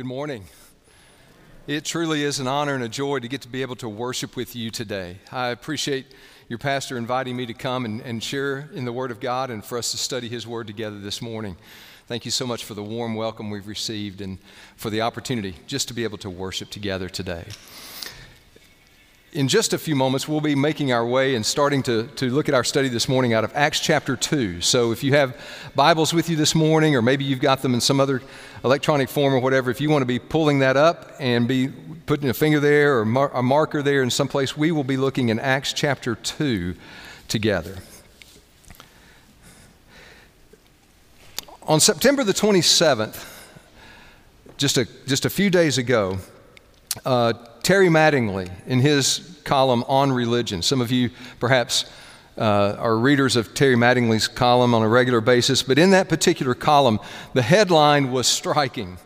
Good morning. It truly is an honor and a joy to get to be able to worship with you today. I appreciate your pastor inviting me to come and, and share in the Word of God and for us to study His Word together this morning. Thank you so much for the warm welcome we've received and for the opportunity just to be able to worship together today in just a few moments, we'll be making our way and starting to, to look at our study this morning out of Acts chapter 2. So if you have Bibles with you this morning, or maybe you've got them in some other electronic form or whatever, if you want to be pulling that up and be putting a finger there or mar- a marker there in some place, we will be looking in Acts chapter 2 together. On September the 27th, just a, just a few days ago, uh, Terry Mattingly, in his column on religion, some of you perhaps uh, are readers of Terry Mattingly's column on a regular basis, but in that particular column, the headline was striking.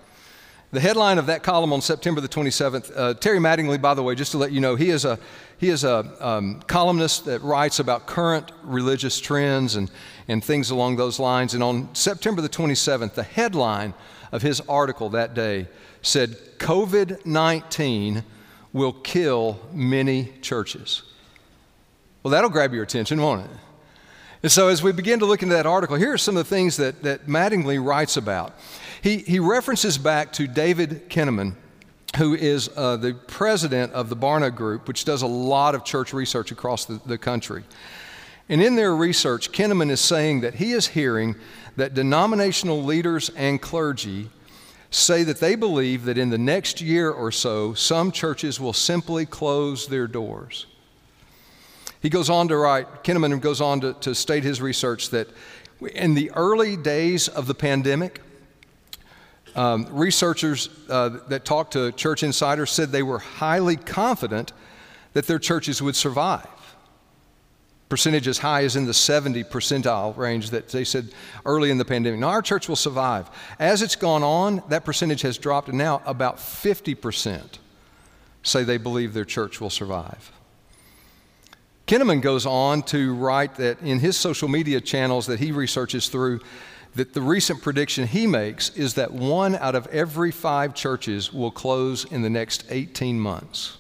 The headline of that column on September the 27th, uh, Terry Mattingly, by the way, just to let you know, he is a, he is a um, columnist that writes about current religious trends and, and things along those lines. And on September the 27th, the headline of his article that day said, COVID 19 will kill many churches. Well, that'll grab your attention, won't it? And so, as we begin to look into that article, here are some of the things that, that Mattingly writes about. He, he references back to David Kinnaman, who is uh, the president of the Barna Group, which does a lot of church research across the, the country. And in their research, Kinnaman is saying that he is hearing that denominational leaders and clergy say that they believe that in the next year or so, some churches will simply close their doors. He goes on to write, Kinnaman goes on to, to state his research that in the early days of the pandemic, um, researchers uh, that talked to Church Insiders said they were highly confident that their churches would survive percentage as high as in the 70 percentile range that they said early in the pandemic. Now, our church will survive. As it's gone on, that percentage has dropped, and now about 50% say they believe their church will survive. Kinnaman goes on to write that in his social media channels that he researches through, that the recent prediction he makes is that one out of every five churches will close in the next 18 months.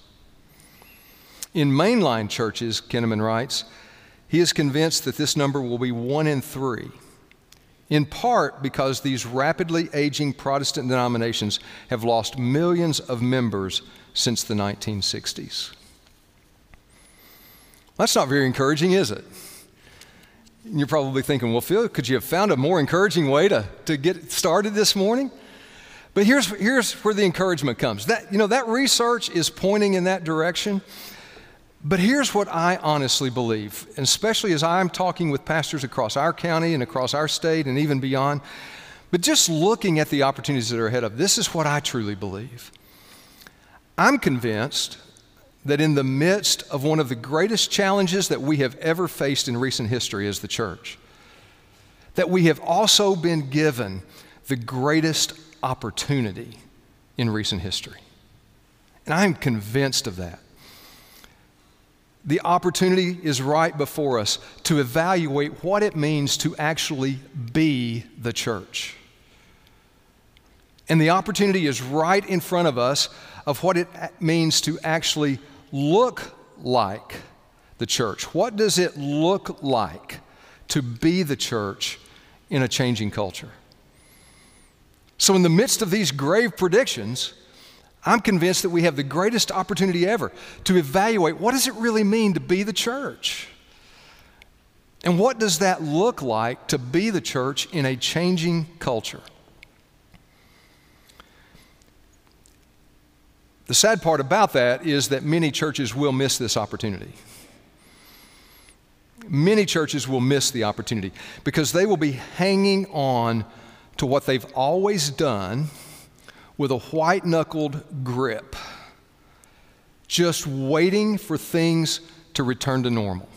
In mainline churches, Kinnaman writes, he is convinced that this number will be one in three, in part because these rapidly aging Protestant denominations have lost millions of members since the 1960s. That's not very encouraging, is it? You're probably thinking, well, Phil, could you have found a more encouraging way to, to get started this morning? But here's, here's where the encouragement comes. That, you know, that research is pointing in that direction. But here's what I honestly believe, especially as I'm talking with pastors across our county and across our state and even beyond, but just looking at the opportunities that are ahead of, us, this is what I truly believe. I'm convinced that in the midst of one of the greatest challenges that we have ever faced in recent history as the church, that we have also been given the greatest opportunity in recent history. And I'm convinced of that the opportunity is right before us to evaluate what it means to actually be the church. And the opportunity is right in front of us of what it means to actually look like the church. What does it look like to be the church in a changing culture? So, in the midst of these grave predictions, I'm convinced that we have the greatest opportunity ever to evaluate what does it really mean to be the church? And what does that look like to be the church in a changing culture? The sad part about that is that many churches will miss this opportunity. Many churches will miss the opportunity because they will be hanging on to what they've always done with a white knuckled grip, just waiting for things to return to normal.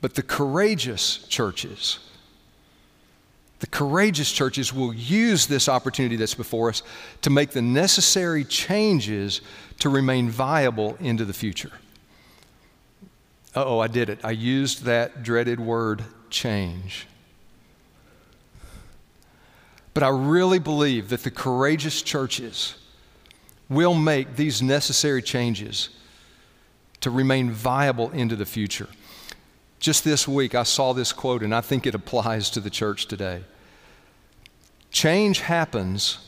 But the courageous churches, the courageous churches will use this opportunity that's before us to make the necessary changes to remain viable into the future. oh, I did it. I used that dreaded word change. But I really believe that the courageous churches will make these necessary changes to remain viable into the future. Just this week, I saw this quote, and I think it applies to the church today. Change happens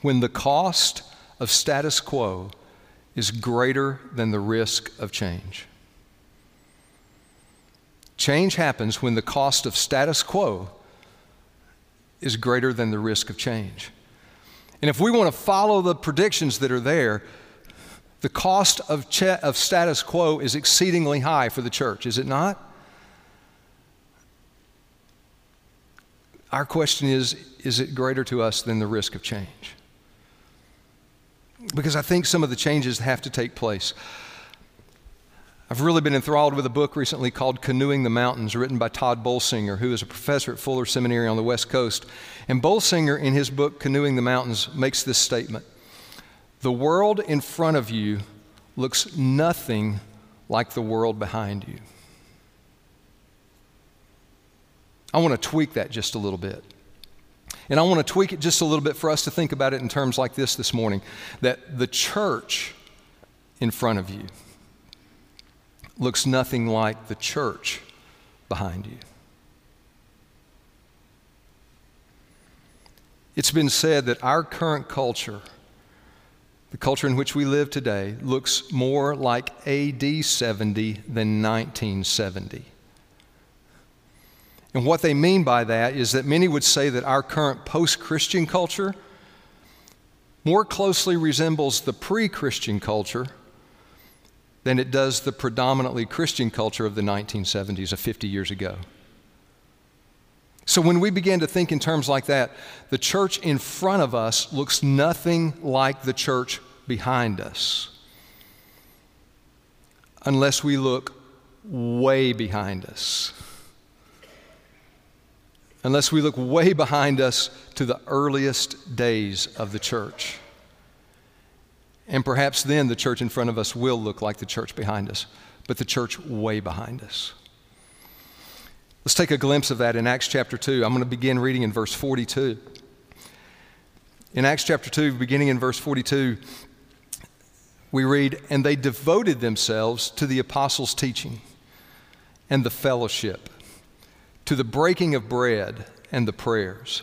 when the cost of status quo is greater than the risk of change. Change happens when the cost of status quo is greater than the risk of change. And if we want to follow the predictions that are there, the cost of, ch- of status quo is exceedingly high for the church, is it not? Our question is is it greater to us than the risk of change? Because I think some of the changes have to take place. I've really been enthralled with a book recently called Canoeing the Mountains, written by Tod Bolsinger, who is a professor at Fuller Seminary on the West Coast. And Bolsinger, in his book Canoeing the Mountains, makes this statement The world in front of you looks nothing like the world behind you. I want to tweak that just a little bit. And I want to tweak it just a little bit for us to think about it in terms like this this morning that the church in front of you looks nothing like the church behind you. It's been said that our current culture, the culture in which we live today, looks more like AD 70 than 1970. And what they mean by that is that many would say that our current post Christian culture more closely resembles the pre Christian culture than it does the predominantly Christian culture of the 1970s, of 50 years ago. So when we begin to think in terms like that, the church in front of us looks nothing like the church behind us. Unless we look way behind us unless we look way behind us to the earliest days of the church. And perhaps then the church in front of us will look like the church behind us, but the church way behind us. Let's take a glimpse of that in Acts chapter 2. I'm going to begin reading in verse 42. In Acts chapter 2, beginning in verse 42, we read, And they devoted themselves to the apostles' teaching and the fellowship to the breaking of bread and the prayers.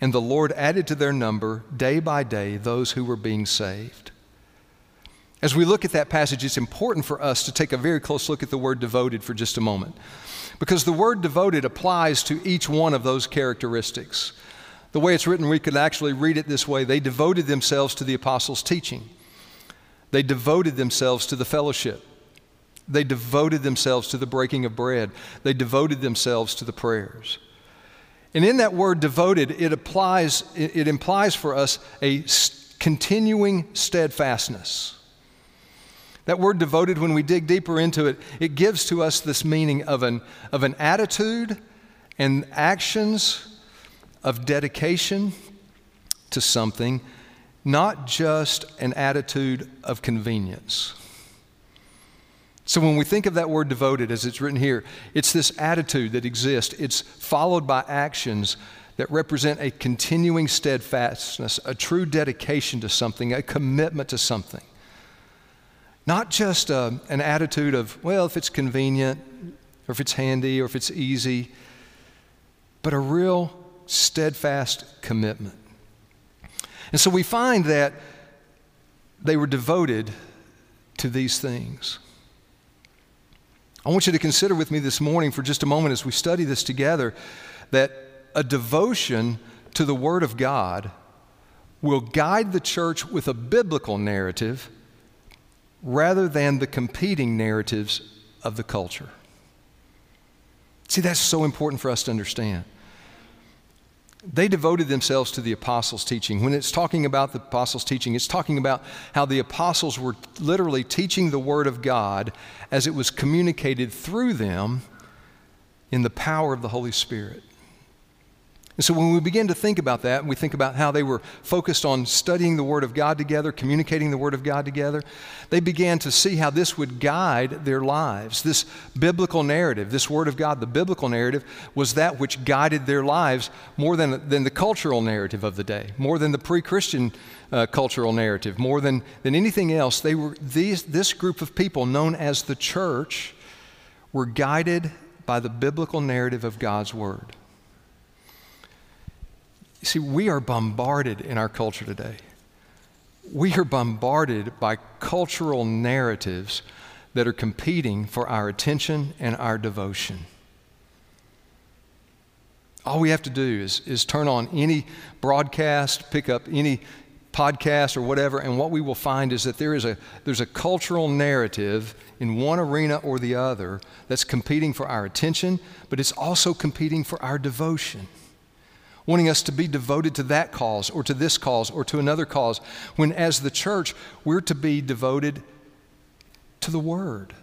And the Lord added to their number day by day those who were being saved. As we look at that passage, it's important for us to take a very close look at the word devoted for just a moment. Because the word devoted applies to each one of those characteristics. The way it's written, we could actually read it this way they devoted themselves to the apostles' teaching, they devoted themselves to the fellowship, they devoted themselves to the breaking of bread. They devoted themselves to the prayers. And in that word devoted, it applies, it, implies for us a continuing steadfastness. That word devoted, when we dig deeper into it, it gives to us this meaning of an, of an attitude and actions of dedication to something, not just an attitude of convenience. So when we think of that word devoted as it's written here, it's this attitude that exists. It's followed by actions that represent a continuing steadfastness, a true dedication to something, a commitment to something. Not just a, uh, an attitude of, well, if it's convenient, or if it's handy, or if it's easy, but a real steadfast commitment. And so we find that they were devoted to these things. I want you to consider with me this morning for just a moment as we study this together that a devotion to the Word of God will guide the church with a biblical narrative rather than the competing narratives of the culture. See, that's so important for us to understand. They devoted themselves to the apostles' teaching. When it's talking about the apostles' teaching, it's talking about how the apostles were literally teaching the Word of God as it was communicated through them in the power of the Holy Spirit. And so when we begin to think about that, and we think about how they were focused on studying the Word of God together, communicating the Word of God together, they began to see how this would guide their lives. This biblical narrative, this Word of God, the biblical narrative, was that which guided their lives more than, than the cultural narrative of the day, more than the pre Christian uh, cultural narrative, more than, than anything else. They were, these, this group of people, known as the church, were guided by the biblical narrative of God's Word. You see, we are bombarded in our culture today. We are bombarded by cultural narratives that are competing for our attention and our devotion. All we have to do is, is turn on any broadcast, pick up any podcast or whatever, and what we will find is that there is a, there's a cultural narrative in one arena or the other that's competing for our attention, but it's also competing for our devotion wanting us to be devoted to that cause or to this cause or to another cause, when as the church, we're to be devoted to the Word.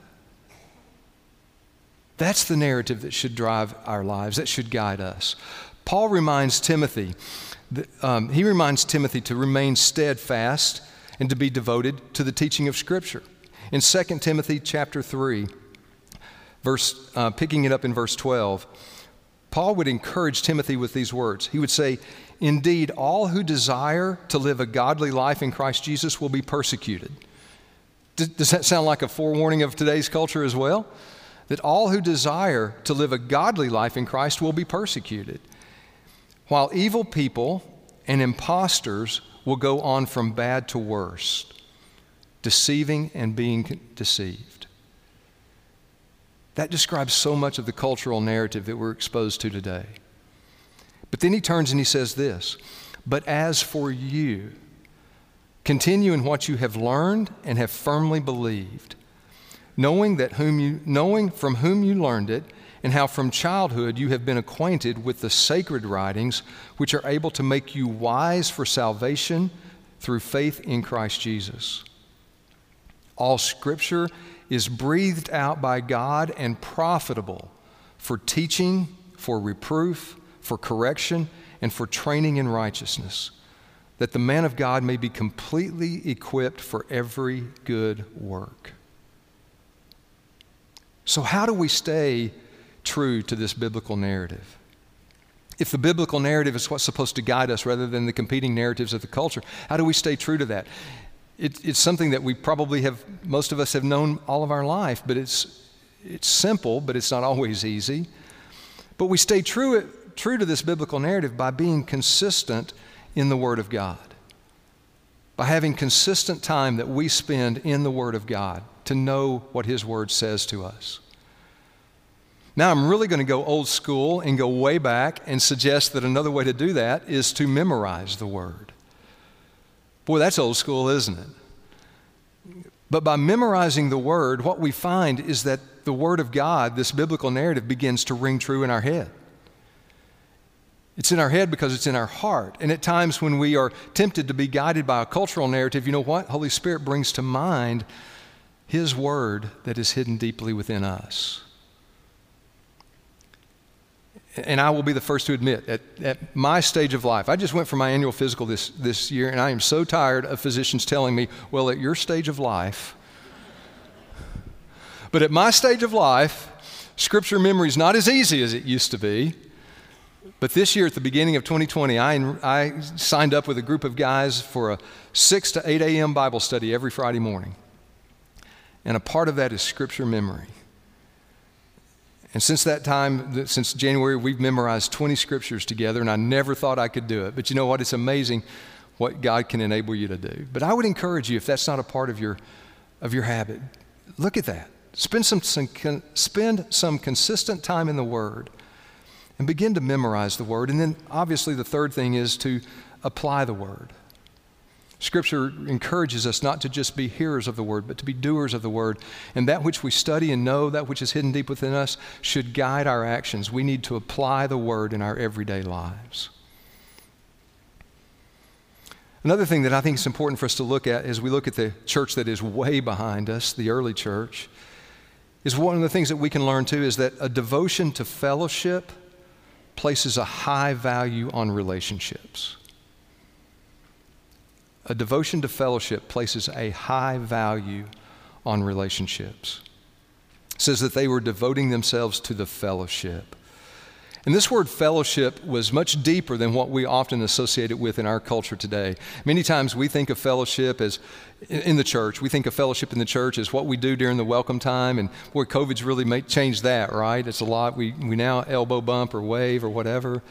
That's the narrative that should drive our lives, that should guide us. Paul reminds Timothy, um, he reminds Timothy to remain steadfast and to be devoted to the teaching of Scripture. In 2 Timothy chapter 3, verse, uh, picking it up in verse 12, Paul would encourage Timothy with these words. He would say, Indeed, all who desire to live a godly life in Christ Jesus will be persecuted. Does that sound like a forewarning of today's culture as well? That all who desire to live a godly life in Christ will be persecuted. While evil people and impostors will go on from bad to worse, deceiving and being deceived. That describes so much of the cultural narrative that we're exposed to today. But then he turns and he says this But as for you, continue in what you have learned and have firmly believed, knowing, that whom you, knowing from whom you learned it, and how from childhood you have been acquainted with the sacred writings, which are able to make you wise for salvation through faith in Christ Jesus. All scripture is breathed out by God and profitable for teaching, for reproof, for correction, and for training in righteousness, that the man of God may be completely equipped for every good work. So, how do we stay true to this biblical narrative? If the biblical narrative is what's supposed to guide us rather than the competing narratives of the culture, how do we stay true to that? It, it's something that we probably have, most of us have known all of our life, but it's, it's simple, but it's not always easy. But we stay true, true to this biblical narrative by being consistent in the Word of God, by having consistent time that we spend in the Word of God to know what His Word says to us. Now, I'm really going to go old school and go way back and suggest that another way to do that is to memorize the Word. Boy, that's old school, isn't it? But by memorizing the Word, what we find is that the Word of God, this biblical narrative, begins to ring true in our head. It's in our head because it's in our heart. And at times when we are tempted to be guided by a cultural narrative, you know what? Holy Spirit brings to mind His Word that is hidden deeply within us and I will be the first to admit, at, at my stage of life, I just went for my annual physical this, this year, and I am so tired of physicians telling me, well, at your stage of life, but at my stage of life, scripture memory is not as easy as it used to be. But this year, at the beginning of 2020, I, I signed up with a group of guys for a 6 to 8 a.m. Bible study every Friday morning. And a part of that is scripture memory. And since that time, since January, we've memorized 20 scriptures together, and I never thought I could do it. But you know what? It's amazing what God can enable you to do. But I would encourage you, if that's not a part of your, of your habit, look at that. Spend some, some, spend some consistent time in the Word and begin to memorize the Word. And then, obviously, the third thing is to apply the Word. Scripture encourages us not to just be hearers of the word, but to be doers of the word. And that which we study and know, that which is hidden deep within us, should guide our actions. We need to apply the word in our everyday lives. Another thing that I think is important for us to look at as we look at the church that is way behind us, the early church, is one of the things that we can learn too is that a devotion to fellowship places a high value on relationships. A devotion to fellowship places a high value on relationships. It says that they were devoting themselves to the fellowship. And this word fellowship was much deeper than what we often associate it with in our culture today. Many times we think of fellowship as in the church. We think of fellowship in the church as what we do during the welcome time, and boy, COVID's really made, changed that, right? It's a lot. We, we now elbow bump or wave or whatever.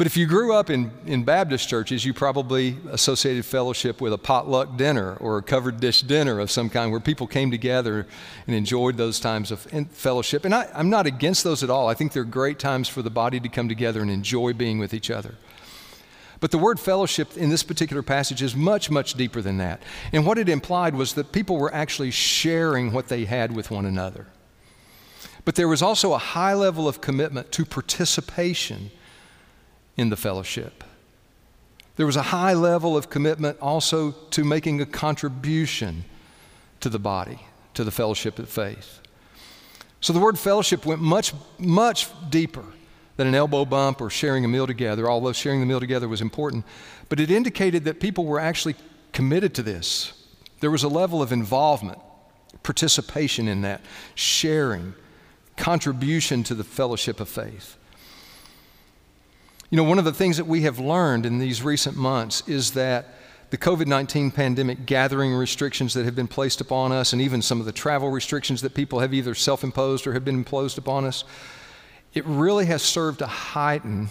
But if you grew up in, in Baptist churches, you probably associated fellowship with a potluck dinner or a covered dish dinner of some kind where people came together and enjoyed those times of fellowship. And I, I'm not against those at all. I think they're great times for the body to come together and enjoy being with each other. But the word fellowship in this particular passage is much, much deeper than that. And what it implied was that people were actually sharing what they had with one another. But there was also a high level of commitment to participation in the fellowship. There was a high level of commitment also to making a contribution to the body, to the fellowship of faith. So the word fellowship went much, much deeper than an elbow bump or sharing a meal together, although sharing the meal together was important. But it indicated that people were actually committed to this. There was a level of involvement, participation in that, sharing, contribution to the fellowship of faith. You know, one of the things that we have learned in these recent months is that the COVID 19 pandemic gathering restrictions that have been placed upon us, and even some of the travel restrictions that people have either self imposed or have been imposed upon us, it really has served to heighten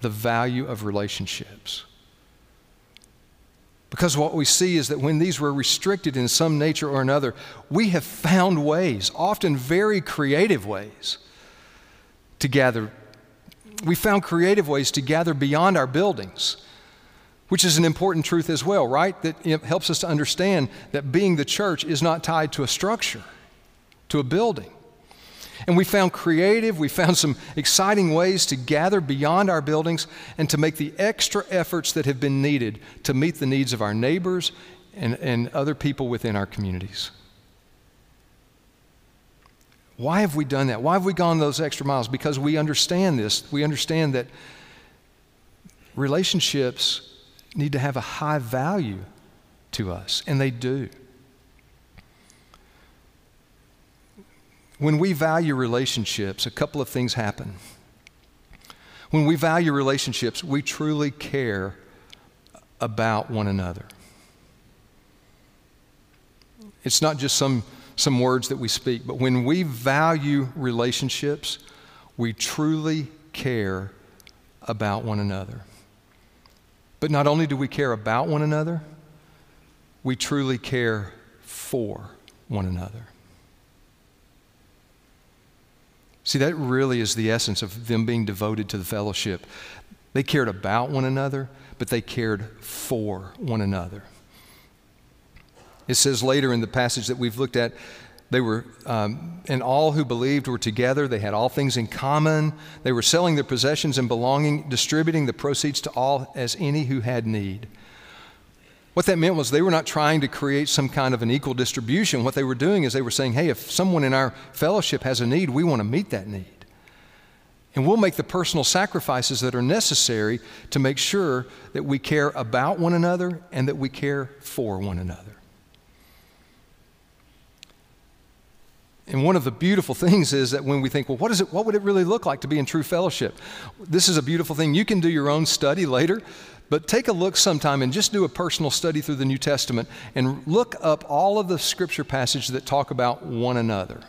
the value of relationships. Because what we see is that when these were restricted in some nature or another, we have found ways, often very creative ways, to gather we found creative ways to gather beyond our buildings, which is an important truth as well, right? That it helps us to understand that being the church is not tied to a structure, to a building. And we found creative, we found some exciting ways to gather beyond our buildings and to make the extra efforts that have been needed to meet the needs of our neighbors and, and other people within our communities. Why have we done that? Why have we gone those extra miles? Because we understand this. We understand that relationships need to have a high value to us, and they do. When we value relationships, a couple of things happen. When we value relationships, we truly care about one another. It's not just some some words that we speak, but when we value relationships, we truly care about one another. But not only do we care about one another, we truly care for one another. See, that really is the essence of them being devoted to the fellowship. They cared about one another, but they cared for one another. It says later in the passage that we've looked at, they were, um, and all who believed were together. They had all things in common. They were selling their possessions and belonging, distributing the proceeds to all as any who had need. What that meant was they were not trying to create some kind of an equal distribution. What they were doing is they were saying, hey, if someone in our fellowship has a need, we want to meet that need. And we'll make the personal sacrifices that are necessary to make sure that we care about one another and that we care for one another. And one of the beautiful things is that when we think, well, what, is it, what would it really look like to be in true fellowship? This is a beautiful thing. You can do your own study later, but take a look sometime and just do a personal study through the New Testament and look up all of the scripture passages that talk about one another.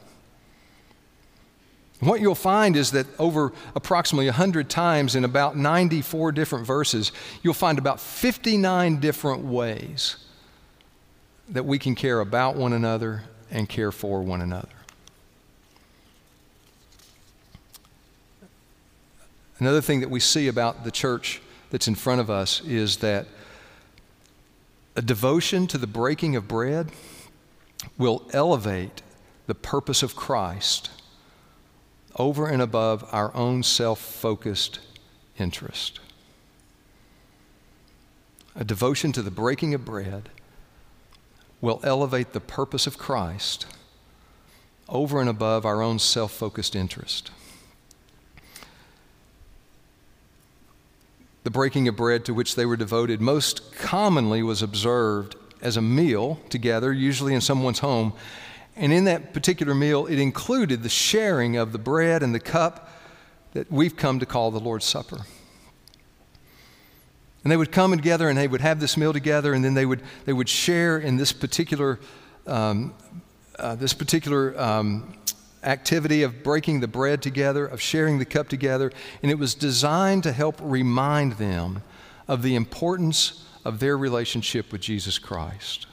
What you'll find is that over approximately 100 times in about 94 different verses, you'll find about 59 different ways that we can care about one another and care for one another. Another thing that we see about the church that's in front of us is that a devotion to the breaking of bread will elevate the purpose of Christ over and above our own self focused interest. a devotion to the breaking of bread, will elevate the purpose of Christ over and above our own self focused interest. The breaking of bread to which they were devoted most commonly was observed as a meal together, usually in someone's home. And in that particular meal, it included the sharing of the bread and the cup that we've come to call the Lord's Supper. And they would come together and they would have this meal together, and then they would, they would share in this particular, um, uh, this particular um, activity of breaking the bread together, of sharing the cup together. And it was designed to help remind them of the importance of their relationship with Jesus Christ.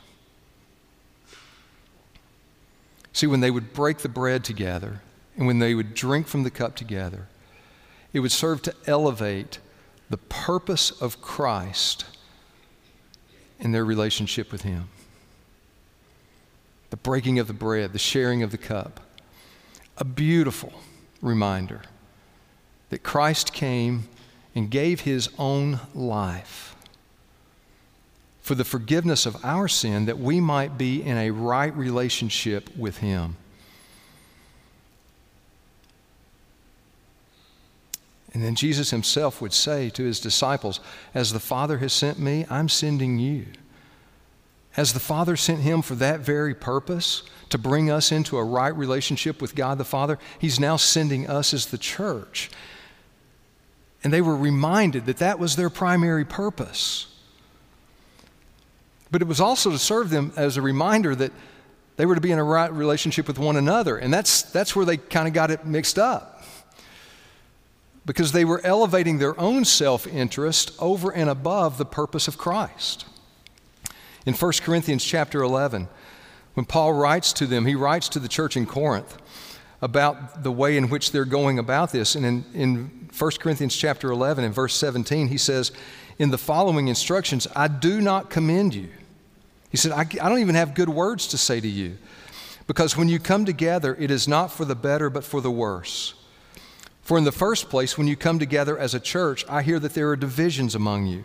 See, when they would break the bread together and when they would drink from the cup together, it would serve to elevate the purpose of Christ in their relationship with Him. The breaking of the bread, the sharing of the cup. A beautiful reminder that Christ came and gave His own life for the forgiveness of our sin that we might be in a right relationship with Him. And then Jesus himself would say to his disciples, As the Father has sent me, I'm sending you. As the Father sent him for that very purpose, to bring us into a right relationship with God the Father, he's now sending us as the church. And they were reminded that that was their primary purpose. But it was also to serve them as a reminder that they were to be in a right relationship with one another. And that's, that's where they kind of got it mixed up because they were elevating their own self interest over and above the purpose of Christ. In 1 Corinthians chapter 11, when Paul writes to them, he writes to the church in Corinth about the way in which they're going about this. And in, in 1 Corinthians chapter 11, in verse 17, he says, In the following instructions, I do not commend you. He said, I, I don't even have good words to say to you, because when you come together, it is not for the better, but for the worse. For in the first place, when you come together as a church, I hear that there are divisions among you.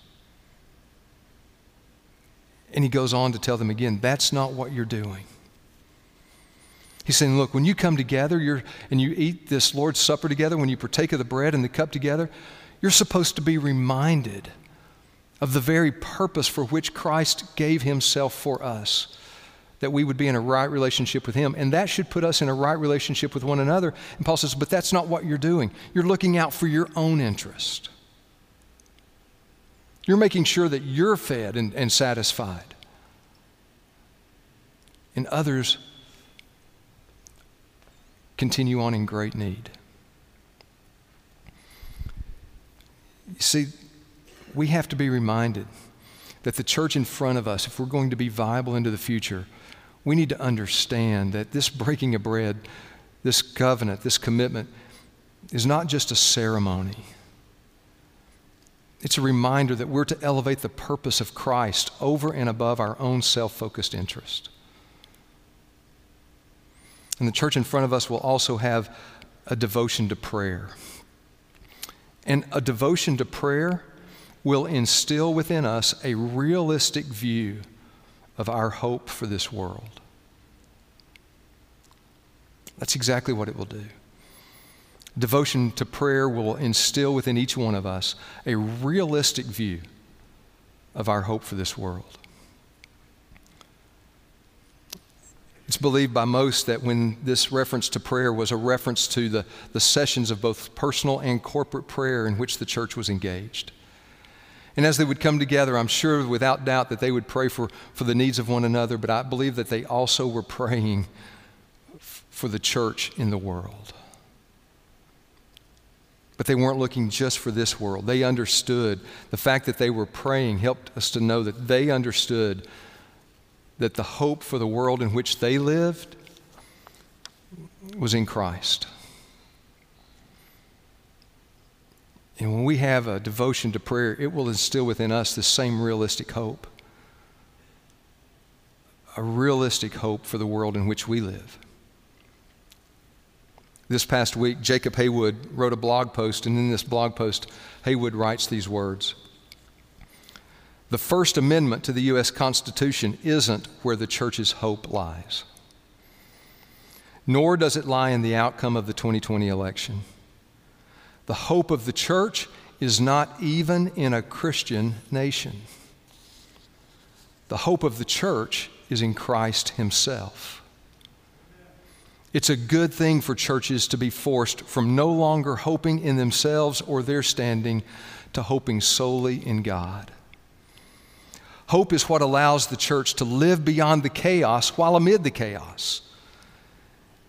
And he goes on to tell them again, that's not what you're doing. He's saying, look, when you come together and you eat this Lord's Supper together, when you partake of the bread and the cup together, you're supposed to be reminded of the very purpose for which Christ gave himself for us that we would be in a right relationship with Him. And that should put us in a right relationship with one another. And Paul says, but that's not what you're doing. You're looking out for your own interest. You're making sure that you're fed and, and satisfied. And others continue on in great need. You see, we have to be reminded that the church in front of us, if we're going to be viable into the future, we need to understand that this breaking of bread, this covenant, this commitment, is not just a ceremony. It's a reminder that we're to elevate the purpose of Christ over and above our own self focused interest. And the church in front of us will also have a devotion to prayer. And a devotion to prayer will instill within us a realistic view of our hope for this world. That's exactly what it will do. Devotion to prayer will instill within each one of us a realistic view of our hope for this world. It's believed by most that when this reference to prayer was a reference to the, the sessions of both personal and corporate prayer in which the church was engaged. And as they would come together, I'm sure without doubt that they would pray for, for the needs of one another, but I believe that they also were praying f- for the church in the world. But they weren't looking just for this world. They understood. The fact that they were praying helped us to know that they understood that the hope for the world in which they lived was in Christ. And when we have a devotion to prayer, it will instill within us the same realistic hope. A realistic hope for the world in which we live. This past week, Jacob Haywood wrote a blog post, and in this blog post, Haywood writes these words The First Amendment to the U.S. Constitution isn't where the church's hope lies, nor does it lie in the outcome of the 2020 election. The hope of the church is not even in a Christian nation. The hope of the church is in Christ Himself. It's a good thing for churches to be forced from no longer hoping in themselves or their standing to hoping solely in God. Hope is what allows the church to live beyond the chaos while amid the chaos.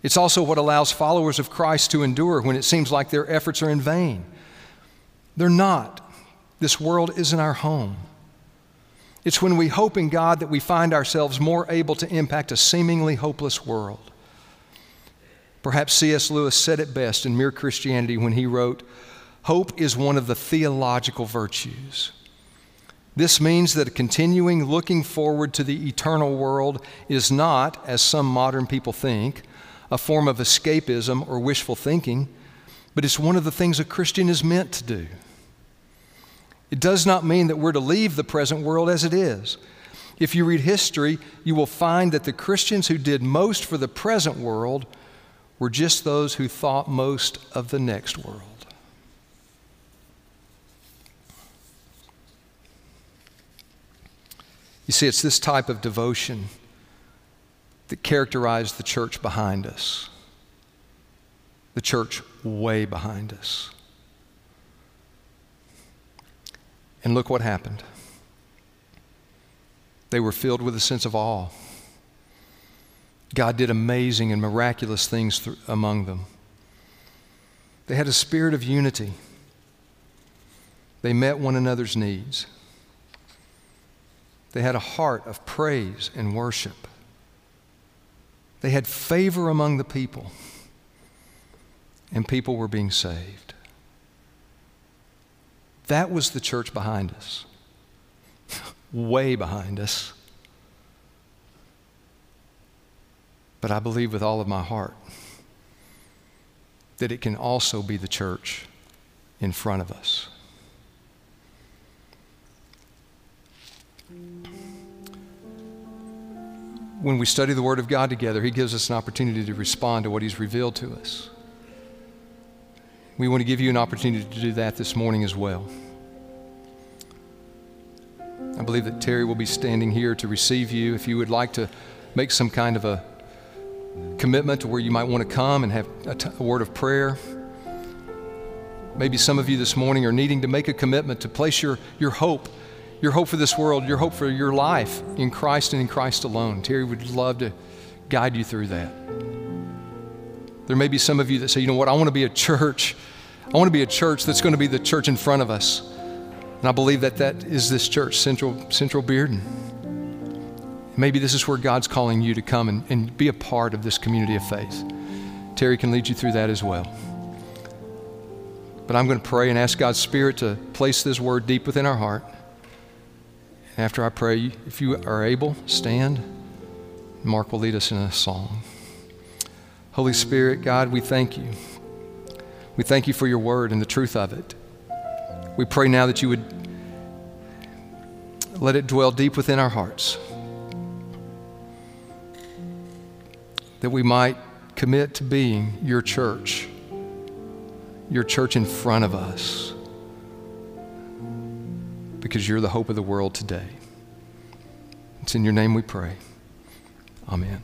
It's also what allows followers of Christ to endure when it seems like their efforts are in vain. They're not. This world isn't our home. It's when we hope in God that we find ourselves more able to impact a seemingly hopeless world. Perhaps C.S. Lewis said it best in Mere Christianity when he wrote, Hope is one of the theological virtues. This means that a continuing looking forward to the eternal world is not, as some modern people think, a form of escapism or wishful thinking, but it's one of the things a Christian is meant to do. It does not mean that we're to leave the present world as it is. If you read history, you will find that the Christians who did most for the present world were just those who thought most of the next world. You see, it's this type of devotion that characterized the church behind us, the church way behind us. And look what happened. They were filled with a sense of awe. God did amazing and miraculous things th- among them. They had a spirit of unity. They met one another's needs. They had a heart of praise and worship. They had favor among the people, and people were being saved. That was the church behind us, way behind us. But I believe with all of my heart that it can also be the church in front of us. when we study the Word of God together, He gives us an opportunity to respond to what He's revealed to us. We want to give you an opportunity to do that this morning as well. I believe that Terry will be standing here to receive you. If you would like to make some kind of a commitment to where you might want to come and have a, t- a word of prayer. Maybe some of you this morning are needing to make a commitment to place your, your hope your hope for this world, your hope for your life in Christ and in Christ alone. Terry would love to guide you through that. There may be some of you that say, you know what, I want to be a church. I want to be a church that's going to be the church in front of us. And I believe that that is this church, Central, Central Bearden. Maybe this is where God's calling you to come and, and be a part of this community of faith. Terry can lead you through that as well. But I'm going to pray and ask God's Spirit to place this word deep within our heart. And After I pray, if you are able, stand. Mark will lead us in a song. Holy Spirit, God, we thank you. We thank you for your word and the truth of it. We pray now that you would let it dwell deep within our hearts, that we might commit to being your church, your church in front of us because you're the hope of the world today. It's in your name we pray. Amen.